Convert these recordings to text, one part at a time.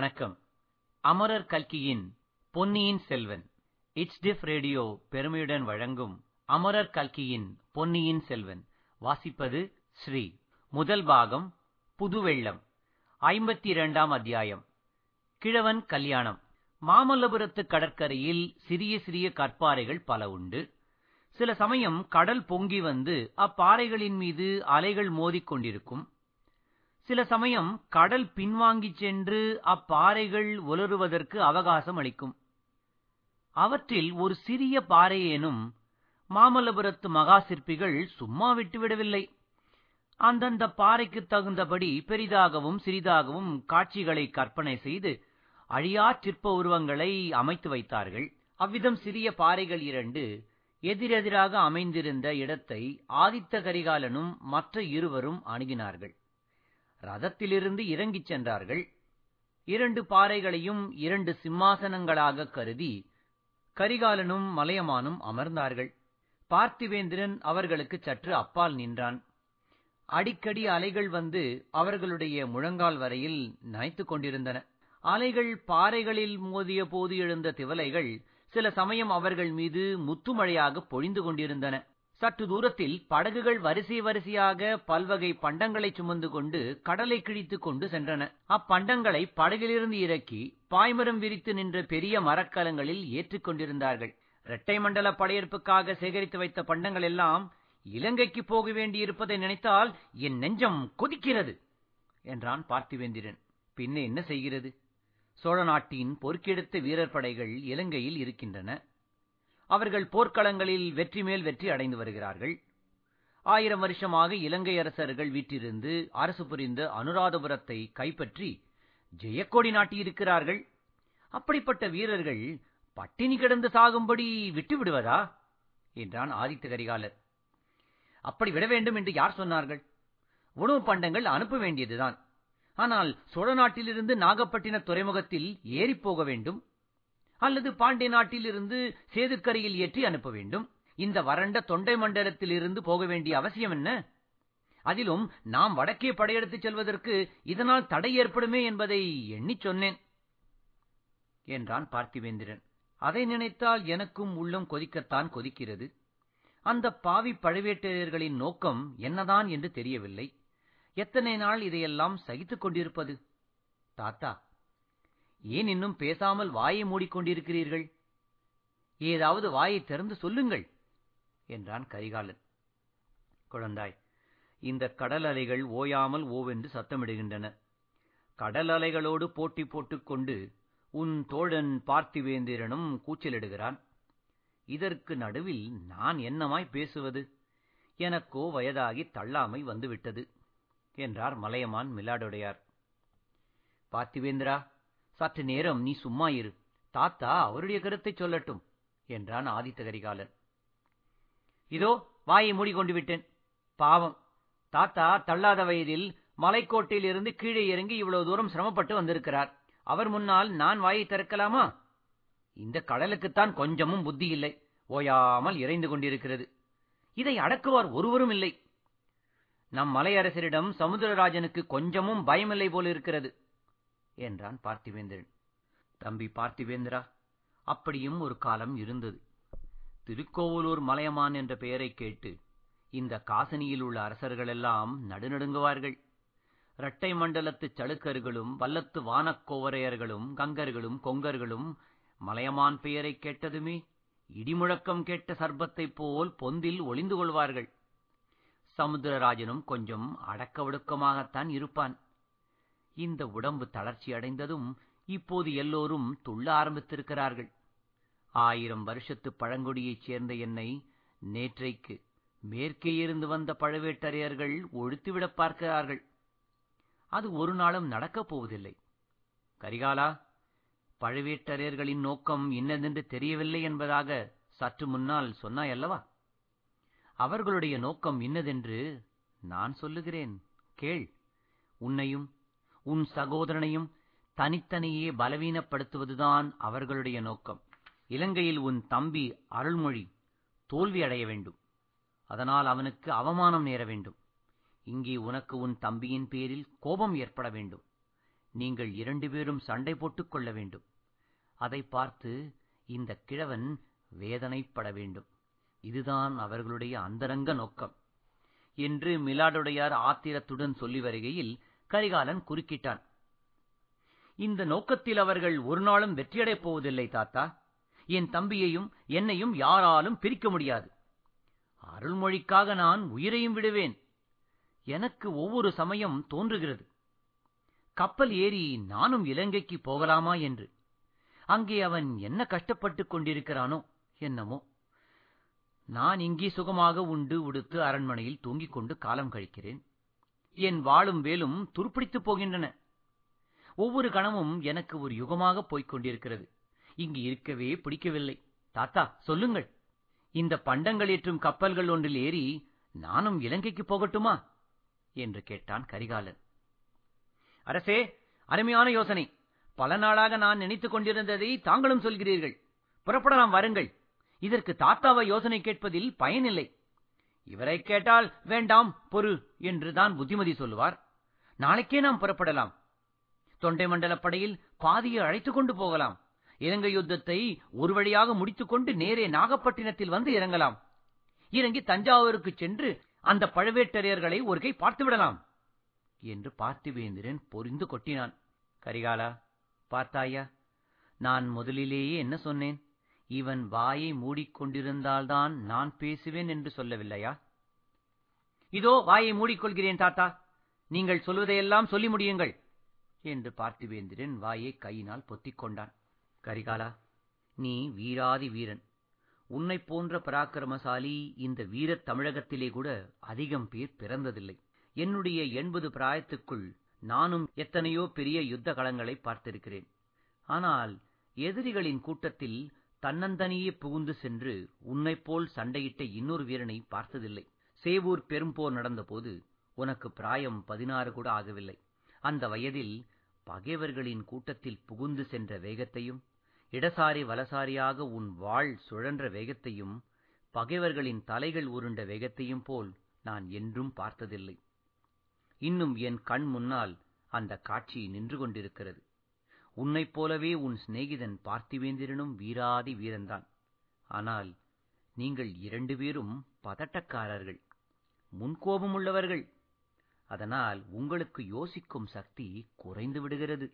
வணக்கம். அமரர் கல்கியின் பொன்னியின் செல்வன். இட்ஸ் ரேடியோ பெருமையுடன் வழங்கும் அமரர் கல்கியின் பொன்னியின் செல்வன். வாசிப்பது ஸ்ரீ. முதல் பாகம் புதுவெள்ளம். ஐம்பத்தி இரண்டாம் அத்தியாயம். கிழவன் கல்யாணம். மாமல்லபுரத்து கடற்கரையில் சிறிய சிறிய கற்பாறைகள் பல உண்டு. சில சமயம் கடல் பொங்கி வந்து அப்பாறைகளின் மீது அலைகள் மோதிக் கொண்டிருக்கும். சில சமயம் கடல் பின்வாங்கிச் சென்று அப்பாறைகள் உலருவதற்கு அவகாசம் அளிக்கும். அவற்றில் ஒரு சிறிய பாறையேனும் மாமல்லபுரத்து மகா சிற்பிகள் சும்மா விட்டுவிடவில்லை. அந்தந்த பாறைக்கு தகுந்தபடி பெரிதாகவும் சிறிதாகவும் காட்சிகளை கற்பனை செய்து அழியா சிற்ப உருவங்களை அமைத்து வைத்தார்கள். அவ்விதம் சிறிய பாறைகள் இரண்டு எதிரெதிராக அமைந்திருந்த இடத்தை ஆதித்த கரிகாலனும் மற்ற இருவரும் அணுகினார்கள். ரதத்திலிருந்து இறங்கிச் சென்றார்கள். இரண்டு பாறைகளையும் இரண்டு சிம்மாசனங்களாகக் கருதி கரிகாலனும் மலையமானும் அமர்ந்தார்கள். பார்த்திவேந்திரன் அவர்களுக்கு சற்று அப்பால் நின்றான். அடிக்கடி அலைகள் வந்து அவர்களுடைய முழங்கால் வரையில் நனைத்துக் கொண்டிருந்தன. அலைகள் பாறைகளில் மோதிய போது எழுந்த திவலைகள் சில சமயம் அவர்கள் மீது முத்துமழையாக பொழிந்து கொண்டிருந்தன. சற்று தூரத்தில் படகுகள் வரிசை வரிசையாக பல்வகை பண்டங்களை சுமந்து கொண்டு கடலை கிழித்துக் கொண்டு சென்றன. அப்பண்டங்களை படகிலிருந்து இறக்கி பாய்மரம் விரித்து நின்ற பெரிய மரக்கலங்களில் ஏற்றிக் கொண்டிருந்தார்கள். இரட்டை மண்டல படையெடுப்புக்காக சேகரித்து வைத்த பண்டங்கள் எல்லாம் இலங்கைக்கு போக வேண்டியிருப்பதை நினைத்தால் என் நெஞ்சம் கொதிக்கிறது என்றான் பார்த்திவேந்திரன். பின்ன என்ன செய்கிறது? சோழ நாட்டின் பொறுக்கெடுத்த வீரர் படைகள் இலங்கையில் இருக்கின்றன. அவர்கள் போர்க்களங்களில் வெற்றி மேல் வெற்றி அடைந்து வருகிறார்கள். ஆயிரம் வருஷமாக இலங்கை அரசர்கள் வீட்டிலிருந்து அரசு புரிந்த அனுராதபுரத்தை கைப்பற்றி ஜெயக்கொடி நாட்டியிருக்கிறார்கள். அப்படிப்பட்ட வீரர்கள் பட்டினி கிடந்து சாகும்படி விட்டு விடுவதா என்றான் ஆதித்த கரிகாலர். அப்படி விட வேண்டும் என்று யார் சொன்னார்கள்? உணவு பண்டங்கள் அனுப்ப வேண்டியதுதான். ஆனால் சோழ நாட்டிலிருந்து நாகப்பட்டின துறைமுகத்தில் ஏறிப் போக வேண்டும். அல்லது பாண்டிய நாட்டிலிருந்து சேதுக்கரையில் ஏற்றி அனுப்ப வேண்டும். இந்த வறண்ட தொண்டை மண்டலத்திலிருந்து போக வேண்டிய அவசியம் என்ன? அதிலும் நாம் வடக்கே படையெடுத்துச் செல்வதற்கு இதனால் தடை ஏற்படுமே என்பதை எண்ணிச் சொன்னேன் என்றான் பார்த்திவேந்திரன். அதை நினைத்தால் எனக்கும் உள்ளம் கொதிக்கத்தான் கொதிக்கிறது. அந்த பாவி பழுவேட்டரையர்களின் நோக்கம் என்னதான் என்று தெரியவில்லை. எத்தனை நாள் இதையெல்லாம் சகித்துக் கொண்டிருப்பது? தாத்தா ஏன் இன்னும் பேசாமல் வாயை மூடிக்கொண்டிருக்கிறீர்கள்? ஏதாவது வாயை திறந்து சொல்லுங்கள் என்றான் கரிகாலன். குழந்தாய் இந்த கடல் அலைகள் ஓயாமல் ஓவென்று சத்தமிடுகின்றன. கடல் அலைகளோடு போட்டி போட்டுக்கொண்டு உன் தோழன் பார்த்திவேந்திரனும் கூச்சலிடுகிறான். இதற்கு நடுவில் நான் என்னமாய் பேசுவது? எனக்கோ வயதாகி தள்ளாமை வந்துவிட்டது என்றார் மலையமான் மிலாடுடையார். பார்த்திவேந்திரா சற்று நேரம் நீ சும்மா இரு. தாத்தா அவருடைய கருத்தை சொல்லட்டும் என்றான் ஆதித்த கரிகாலன். இதோ வாயை மூடிக்கொண்டு விட்டேன். பாவம். தாத்தா தள்ளாத வயதில் மலைக்கோட்டையில் இருந்து கீழே இறங்கி இவ்வளவு தூரம் சிரமப்பட்டு வந்திருக்கிறார். அவர் முன்னால் நான் வாயை திறக்கலாமா? இந்த கடலுக்குத்தான் கொஞ்சமும் புத்தி இல்லை. ஓயாமல் இறைந்து கொண்டிருக்கிறது. இதை அடக்குவார் ஒருவரும் இல்லை. நம் மலையரசரிடம் சமுத்திரராஜனுக்கு கொஞ்சமும் பயமில்லை போல இருக்கிறது என்றான் பார்த்திவேந்திரன். தம்பி பார்த்திவேந்திரா அப்படியும் ஒரு காலம் இருந்தது. திருக்கோவலூர் மலையமான் என்ற பெயரைக் கேட்டு இந்த காசினியில் உள்ள அரசர்களெல்லாம் நடுநடுங்குவார்கள். இரட்டை மண்டலத்து சளுக்கர்களும் வல்லத்து வானக்கோவரையர்களும் கங்கர்களும் கொங்கர்களும் மலையமான் பெயரைக் கேட்டதுமே இடிமுழக்கம் கேட்ட சர்பத்தைப் போல் பொந்தில் ஒளிந்து கொள்வார்கள். சமுத்திரராஜனும் கொஞ்சம் அடக்க ஒடுக்கமாகத்தான் இருப்பான். இந்த உடம்பு தளர்ச்சி அடைந்ததும் இப்போது எல்லோரும் துள்ள ஆரம்பித்திருக்கிறார்கள். ஆயிரம் வருஷத்து பழங்குடியைச் சேர்ந்த என்னை நேற்றைக்கு மேற்கே இருந்து வந்த பழுவேட்டரையர்கள் ஒழித்துவிடப் பார்க்கிறார்கள். அது ஒரு நாளும் நடக்கப் போவதில்லை. கரிகாலா பழுவேட்டரையர்களின் நோக்கம் இன்னதென்று தெரியவில்லை என்பதாக சற்று முன்னால் சொன்னாயல்லவா அவர்களுடைய நோக்கம் இன்னதென்று நான் சொல்லுகிறேன். கேள் உன்னையும் உன் சகோதரனையும் தனித்தனியே பலவீனப்படுத்துவதுதான் அவர்களுடைய நோக்கம். இலங்கையில் உன் தம்பி அருள்மொழி தோல்வி அடைய வேண்டும். அதனால் அவனுக்கு அவமானம் நேர வேண்டும். இங்கே உனக்கு உன் தம்பியின் பேரில் கோபம் ஏற்பட வேண்டும். நீங்கள் இரண்டு பேரும் சண்டை போட்டுக் கொள்ள வேண்டும். அதை பார்த்து இந்த கிழவன் வேதனைப்பட வேண்டும். இதுதான் அவர்களுடைய அந்தரங்க நோக்கம். என்று மிலாடுடையார் ஆத்திரத்துடன் சொல்லி வருகையில் கரிகாலன் குறுக்கிட்டான். இந்த நோக்கத்தில் அவர்கள் ஒரு நாளும் வெற்றியடைப் போவதில்லை தாத்தா. என் தம்பியையும் என்னையும் யாராலும் பிரிக்க முடியாது. அருள்மொழிக்காக நான் உயிரையும் விடுவேன். எனக்கு ஒவ்வொரு சமயம் தோன்றுகிறது. கப்பல் ஏறி நானும் இலங்கைக்கு போகலாமா என்று. அங்கே அவன் என்ன கஷ்டப்பட்டுக் கொண்டிருக்கிறானோ என்னமோ. நான் இங்கே சுகமாக உண்டு உடுத்து அரண்மனையில் தூங்கிக் கொண்டு காலம் கழிக்கிறேன். என் வாளும் வேலும் துருப்பிடித்துப் போகின்றன. ஒவ்வொரு கணமும் எனக்கு ஒரு யுகமாகப் போய்க் கொண்டிருக்கிறது. இங்கு இருக்கவே பிடிக்கவில்லை. தாத்தா சொல்லுங்கள். இந்த பண்டங்கள் ஏற்றும் கப்பல்கள் ஒன்றில் ஏறி நானும் இலங்கைக்கு போகட்டுமா? என்று கேட்டான் கரிகாலன். அரசே அருமையான யோசனை. பல நாளாக நான் நினைத்துக் கொண்டிருந்ததை தாங்களும் சொல்கிறீர்கள். புறப்படலாம் வருங்கள். இதற்கு தாத்தாவை யோசனை கேட்பதில் பயனில்லை. இவரை கேட்டால் வேண்டாம் பொறு என்றுதான் புத்திமதி சொல்லுவார். நாளைக்கே நாம் புறப்படலாம். தொண்டை மண்டல படையில் பாதியை அழைத்துக் கொண்டு போகலாம். இலங்கை யுத்தத்தை ஒரு வழியாக முடித்துக் கொண்டு நேரே நாகப்பட்டினத்தில் வந்து இறங்கலாம். இறங்கி தஞ்சாவூருக்கு சென்று அந்த பழுவேட்டரையர்களை ஒரு கை பார்த்துவிடலாம் என்று பார்த்திவேந்திரன் பொரிந்து கொட்டினான். கரிகாலா பார்த்தாயா நான் முதலிலேயே என்ன சொன்னேன்? இவன் வாயை மூடிக்கொண்டிருந்தால்தான் நான் பேசுவேன் என்று சொல்லவில்லையா? இதோ வாயை மூடிக்கொள்கிறேன் தாத்தா. நீங்கள் சொல்வதையெல்லாம் சொல்லி முடியுங்கள் என்று பார்த்திவேந்திரன் வாயை கையினால் பொத்திக் கொண்டான். கரிகாலா நீ வீராதி வீரன். உன்னைப் போன்ற பராக்கிரமசாலி இந்த வீரத் தமிழகத்திலே கூட அதிகம் பேர் பிறந்ததில்லை. என்னுடைய எண்பது பிராயத்துக்குள் நானும் எத்தனையோ பெரிய யுத்த களங்களை பார்த்திருக்கிறேன். ஆனால் எதிரிகளின் கூட்டத்தில் தன்னந்தனியே புகுந்து சென்று உன்னைப் போல் சண்டையிட்ட இன்னொரு வீரனை பார்த்ததில்லை. சேவூர் பெரும்போர் நடந்தபோது உனக்கு பிராயம் பதினாறு கூட ஆகவில்லை. அந்த வயதில் பகைவர்களின் கூட்டத்தில் புகுந்து சென்ற வேகத்தையும் இடசாரி வலசாரியாக உன் வாழ் சுழன்ற வேகத்தையும் பகைவர்களின் தலைகள் உருண்ட வேகத்தையும் போல் நான் என்றும் பார்த்ததில்லை. இன்னும் என் கண் முன்னால் அந்த காட்சி நின்று கொண்டிருக்கிறது. உன்னைப் போலவே உன் சிநேகிதன் பார்த்திவேந்திரனும் வீராதி வீரன்தான். ஆனால் நீங்கள் இரண்டு பேரும் பதட்டக்காரர்கள் முன்கோபம் உள்ளவர்கள் அதனால் உங்களுக்கு யோசிக்கும் சக்தி குறைந்து விடுகிறது.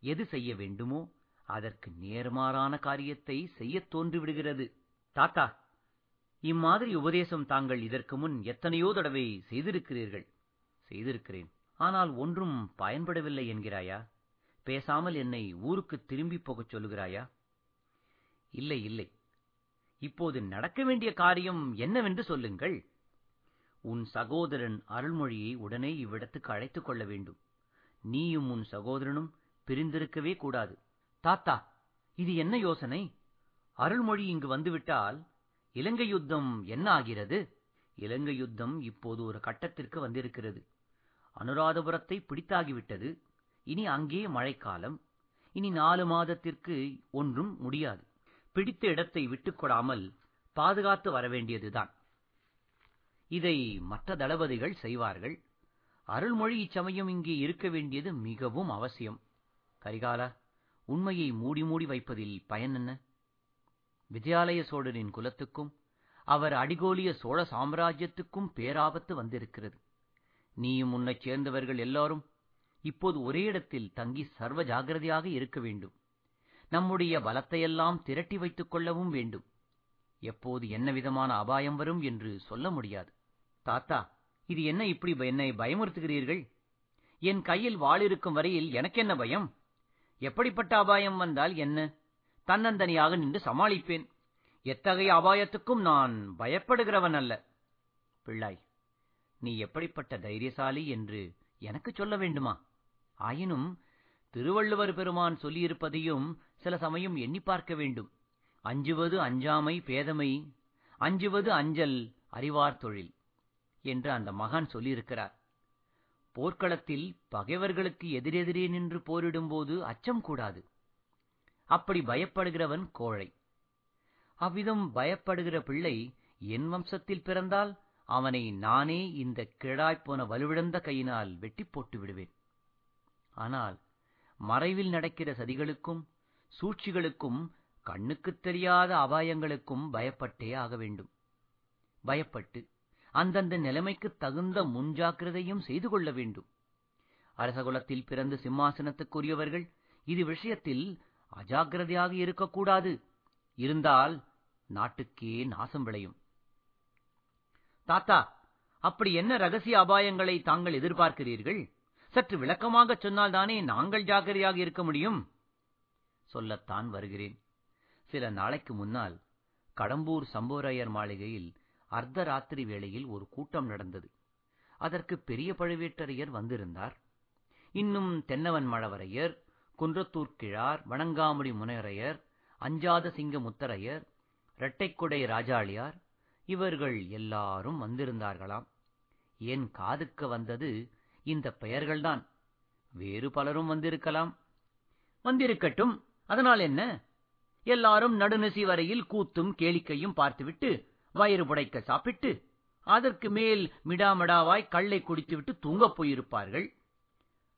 எது செய்ய வேண்டுமோ அதற்கு நேர்மாறான காரியத்தை செய்யத் தோன்றிவிடுகிறது தாத்தா இம்மாதிரி உபதேசம் தாங்கள் இதற்கு முன் எத்தனையோ தடவை செய்திருக்கிறீர்கள். செய்திருக்கிறேன். ஆனால் ஒன்றும் பயன்படவில்லை என்கிறாயா? பேசாமல் என்னை ஊருக்கு திரும்பி போகச் சொல்லுகிறாயா? இல்லை இல்லை. இப்போது நடக்க வேண்டிய காரியம் என்னவென்று சொல்லுங்கள். உன் சகோதரன் அருள்மொழியை உடனே இவ்விடத்துக்கு அழைத்துக் கொள்ள வேண்டும். நீயும் உன் சகோதரனும் பிரிந்திருக்கவே கூடாது. தாத்தா இது என்ன யோசனை? அருள்மொழி இங்கு வந்துவிட்டால் இலங்கை யுத்தம் என்ன ஆகிறது? இலங்கை யுத்தம் இப்போது ஒரு கட்டத்திற்கு வந்திருக்கிறது. அனுராதபுரத்தை பிடித்தாகிவிட்டது. இனி அங்கே மழைக்காலம். இனி நாலு மாதத்திற்கு ஒன்றும் முடியாது. பிடித்த இடத்தை விட்டுக்கொடாமல் பாதுகாத்து வரவேண்டியதுதான். இதை மற்ற தளபதிகள் செய்வார்கள். அருள்மொழி இச்சமயம் இங்கே இருக்க வேண்டியது மிகவும் அவசியம். கரிகாலா உண்மையை மூடி மூடி வைப்பதில் பயன் என்ன? விஜயாலய சோழரின் குலத்துக்கும் அவர் அடிகோலிய சோழ சாம்ராஜ்யத்துக்கும் பேராபத்து வந்திருக்கிறது. நீயும் உன்னைச் சேர்ந்தவர்கள் எல்லாரும் இப்போது ஒரே இடத்தில் தங்கி சர்வ ஜாகிரதையாக இருக்க வேண்டும். நம்முடைய பலத்தையெல்லாம் திரட்டி வைத்துக் கொள்ளவும் வேண்டும். எப்போது என்ன விதமான அபாயம் வரும் என்று சொல்ல முடியாது. தாத்தா இது என்ன இப்படி என்னை பயமுறுத்துகிறீர்கள்? என் கையில் வாள் இருக்கும் வரையில் எனக்கென்ன பயம்? எப்படிப்பட்ட அபாயம் வந்தால் என்ன? தன்னந்தனியாக நின்று சமாளிப்பேன். எத்தகைய அபாயத்துக்கும் நான் பயப்படுகிறவன் அல்ல. பிள்ளாய் நீ எப்படிப்பட்ட தைரியசாலி என்று எனக்கு சொல்ல வேண்டுமா? ஆயினும் திருவள்ளுவர் பெருமான் சொல்லியிருப்பதையும் சில சமயம் எண்ணி பார்க்க வேண்டும். அஞ்சுவது அஞ்சாமை பேதமை அஞ்சுவது அஞ்சல் அறிவார் தொழில் என்று அந்த மகான் சொல்லியிருக்கிறார். போர்க்களத்தில் பகைவர்களுக்கு எதிரெதிரே நின்று போரிடும்போது அச்சம் கூடாது. அப்படி பயப்படுகிறவன் கோழை. அவ்விதம் பயப்படுகிற பிள்ளை என் வம்சத்தில் பிறந்தால் அவனை நானே இந்த கிழாய்ப்போன வலுவிழந்த கையினால் வெட்டி போட்டு விடுவேன். ஆனால் மறைவில் நடக்கிற சதிகளுக்கும் சூழ்ச்சிகளுக்கும் கண்ணுக்குத் தெரியாத அபாயங்களுக்கும் பயப்பட்டே ஆக வேண்டும். பயப்பட்டு அந்தந்த நிலைமைக்குத் தகுந்த முன்ஜாக்கிரதையும் செய்து கொள்ள வேண்டும். அரசகுலத்தில் பிறந்து சிம்மாசனத்துக்குரியவர்கள் இது விஷயத்தில் அஜாக்கிரதையாக இருக்கக்கூடாது. இருந்தால் நாட்டுக்கே நாசம் விளையும். தாத்தா அப்படி என்ன ரகசிய அபாயங்களை தாங்கள் எதிர்பார்க்கிறீர்கள்? சற்று விளக்கமாகச் சொன்னால்தானே நாங்கள் ஜாக்கிரதையாக இருக்க முடியும்? சொல்லத்தான் வருகிறேன். சில நாளைக்கு முன்னால் கடம்பூர் சம்போரையர் மாளிகையில் அர்த்தராத்திரி வேளையில் ஒரு கூட்டம் நடந்தது. அதற்கு பெரிய பழுவேட்டரையர் வந்திருந்தார். இன்னும் தென்னவன் மழவரையர் குன்றத்தூர் கிழார் வணங்காமுடி முனையரையர் அஞ்சாத சிங்க முத்தரையர் இரட்டைக்குடை ராஜாளியார் இவர்கள் எல்லாரும் வந்திருந்தார்களாம். என் காதுக்கு வந்தது இந்த பெயர்கள்தான். வேறு பலரும் வந்திருக்கலாம். வந்திருக்கட்டும். அதனால் என்ன? எல்லாரும் நடுநிசி வரையில் கூத்தும் கேளிக்கையும் பார்த்துவிட்டு வயிறு புடைக்க சாப்பிட்டு அதற்கு மேல் மிடாமடாவாய் கள்ளை குடித்துவிட்டு தூங்கப் போயிருப்பார்கள்.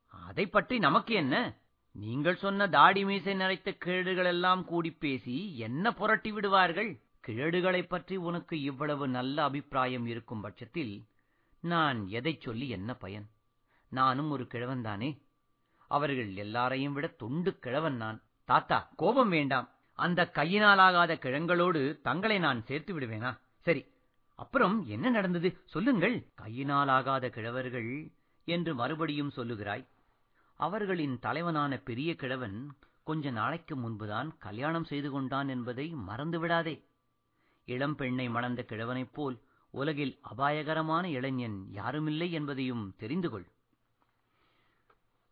அதை பற்றி நமக்கு என்ன? நீங்கள் சொன்ன தாடி மீசை நிறைத்த கிழடுகளெல்லாம் கூடி பேசி என்ன புரட்டி விடுவார்கள்? கிழடுகளைப் பற்றி உனக்கு இவ்வளவு நல்ல அபிப்பிராயம் இருக்கும் பட்சத்தில் நான் எதைச் சொல்லி என்ன பயன்? நானும் ஒரு கிழவன்தானே அவர்கள் எல்லாரையும் விட தொண்டு கிழவன் நான். தாத்தா கோபம் வேண்டாம். அந்த கையினாலாகாத கிழங்களோடு தங்களை நான் சேர்த்து விடுவேனா? சரி அப்புறம் என்ன நடந்தது? சொல்லுங்கள். கையினாலாகாத கிழவர்கள் என்று மறுபடியும் சொல்லுகிறாய். அவர்களின் தலைவனான பெரிய கிழவன் கொஞ்ச நாளைக்கு முன்புதான் கல்யாணம் செய்து கொண்டான் என்பதை மறந்துவிடாதே இளம் பெண்ணை மணந்த கிழவனைப் போல் உலகில் அபாயகரமான இளைஞன் யாருமில்லை என்பதையும் தெரிந்து கொள்.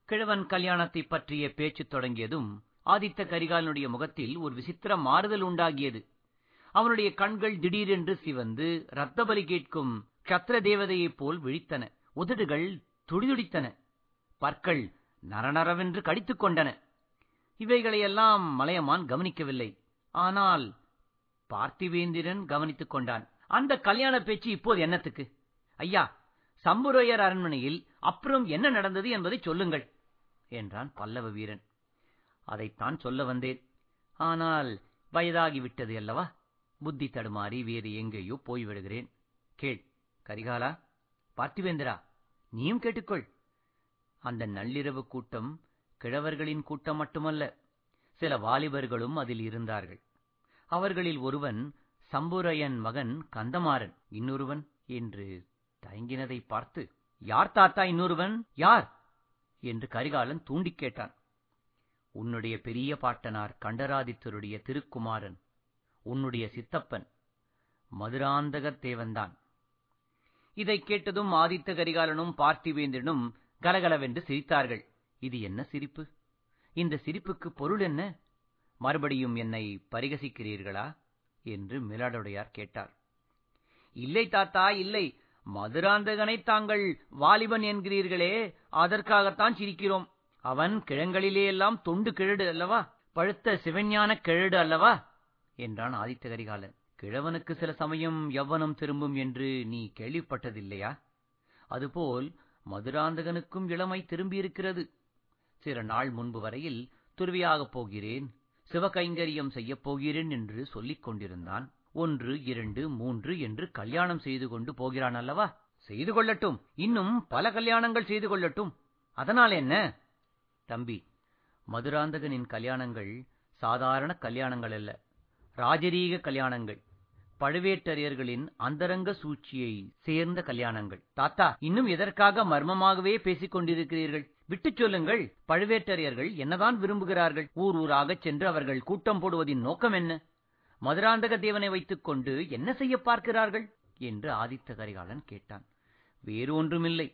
கிழவன் கல்யாணத்தைப் பற்றிய பேச்சு தொடங்கியதும் ஆதித்த கரிகாலனுடைய முகத்தில் ஒரு விசித்திர மாறுதல் உண்டாகியது. அவனுடைய கண்கள் திடீரென்று சிவந்து ரத்தபலி கேட்கும் சத்திர தேவதையைப் போல் விழித்தன. உதடுகள் துடிதுடித்தன. பற்கள் நரநரவென்று கடித்துக் கொண்டன. இவைகளையெல்லாம் மலையமான் கவனிக்கவில்லை. ஆனால் பார்த்திவேந்திரன் கவனித்துக் கொண்டான். அந்த கல்யாண பேச்சு இப்போது என்னத்துக்கு? ஐயா சம்புரையர் அரண்மனையில் அப்புறம் என்ன நடந்தது என்பதை சொல்லுங்கள். என்றான் பல்லவ வீரன். அதைத்தான் சொல்ல வந்தேன். ஆனால் வயதாகிவிட்டது அல்லவா? புத்தி தடுமாறி வேறு எங்கேயோ போய்விடுகிறேன். கேள் கரிகாலா பார்த்திவேந்திரா நீயும் கேட்டுக்கொள். அந்த நள்ளிரவு கூட்டம் கிழவர்களின் கூட்டம் மட்டுமல்ல சில வாலிபர்களும் அதில் இருந்தார்கள். அவர்களில் ஒருவன் சம்புரையன் மகன் கந்தமாறன். இன்னொருவன்? என்று தயங்கினதை பார்த்து யார் தாத்தா இன்னொருவன்? யார்? என்று கரிகாலன் தூண்டிக் கேட்டான். உன்னுடைய பெரிய பாட்டனார் கண்டராதித்தருடைய திருக்குமாரன் உன்னுடைய சித்தப்பன் மதுராந்தகத்தேவன்தான் இதைக் கேட்டதும் ஆதித்த கரிகாலனும் பார்த்திவேந்திரனும் கலகலவென்று சிரித்தார்கள். இது என்ன சிரிப்பு? இந்த சிரிப்புக்கு பொருள் என்ன? மறுபடியும் என்னை பரிகசிக்கிறீர்களா? என்று மிலாடுடையார் கேட்டார். இல்லை தாத்தா இல்லை. மதுராந்தகனை தாங்கள் வாலிபன் என்கிறீர்களே அதற்காகத்தான் சிரிக்கிறோம். அவன் கிழங்களிலே எல்லாம் தொண்டு கிழடு அல்லவா? பழுத்த சிவஞான கிழடு அல்லவா? என்றான் ஆதித்த கரிகாலன். கிழவனுக்கு சில சமயம் எவ்வனம் திரும்பும் என்று நீ கேள்விப்பட்டதில்லையா? அதுபோல் மதுராந்தகனுக்கும் இளமை திரும்பியிருக்கிறது. சில நாள் முன்பு வரையில் துறவியாகப் போகிறேன் சிவகைங்கரியம் செய்யப் போகிறேன் என்று சொல்லிக் கொண்டிருந்தான். ஒன்று இரண்டு மூன்று என்று கல்யாணம் செய்து கொண்டு போகிறான் அல்லவா? செய்து கொள்ளட்டும். இன்னும் பல கல்யாணங்கள் செய்து கொள்ளட்டும். அதனால் என்ன? தம்பி மதுராந்தகனின் கல்யாணங்கள் சாதாரண கல்யாணங்கள் அல்ல. ராஜரீக கல்யாணங்கள். பழுவேட்டரையர்களின் அந்தரங்க சூழ்ச்சியை சேர்ந்த கல்யாணங்கள். தாத்தா இன்னும் எதற்காக மர்மமாகவே பேசிக் கொண்டிருக்கிறீர்கள்? விட்டுச் சொல்லுங்கள். பழுவேட்டரையர்கள் என்னதான் விரும்புகிறார்கள்? ஊர் ஊராகச் சென்று அவர்கள் கூட்டம் போடுவதின் நோக்கம் என்ன? மதுராந்தக தேவனை வைத்துக் கொண்டு என்ன செய்ய பார்க்கிறார்கள்? என்று ஆதித்த கரிகாலன் கேட்டான். வேறு ஒன்றுமில்லை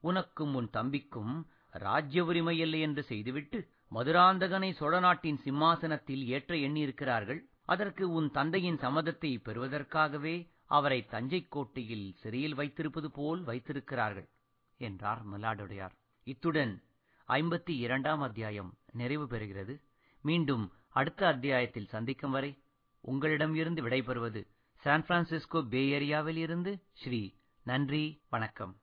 உனக்கும் உன் தம்பிக்கும் ராஜ்ய உரிமை இல்லை என்று செய்துவிட்டு மதுராந்தகனை சோழ நாட்டின் சிம்மாசனத்தில் ஏற்ற எண்ணியிருக்கிறார்கள். அதற்கு உன் தந்தையின் சம்மதத்தை பெறுவதற்காகவே அவரை தஞ்சை கோட்டையில் சிறையில் வைத்திருப்பது போல் வைத்திருக்கிறார்கள் என்றார் மல்லாடுடையார். இத்துடன் ஐம்பத்தி இரண்டாம் அத்தியாயம் நிறைவு பெறுகிறது. மீண்டும் அடுத்த அத்தியாயத்தில் சந்திக்கும் வரை உங்களிடம் இருந்து விடைபெறுவது சான் பிரான்சிஸ்கோ பே ஏரியாவில் இருந்து ஸ்ரீ நன்றி வணக்கம்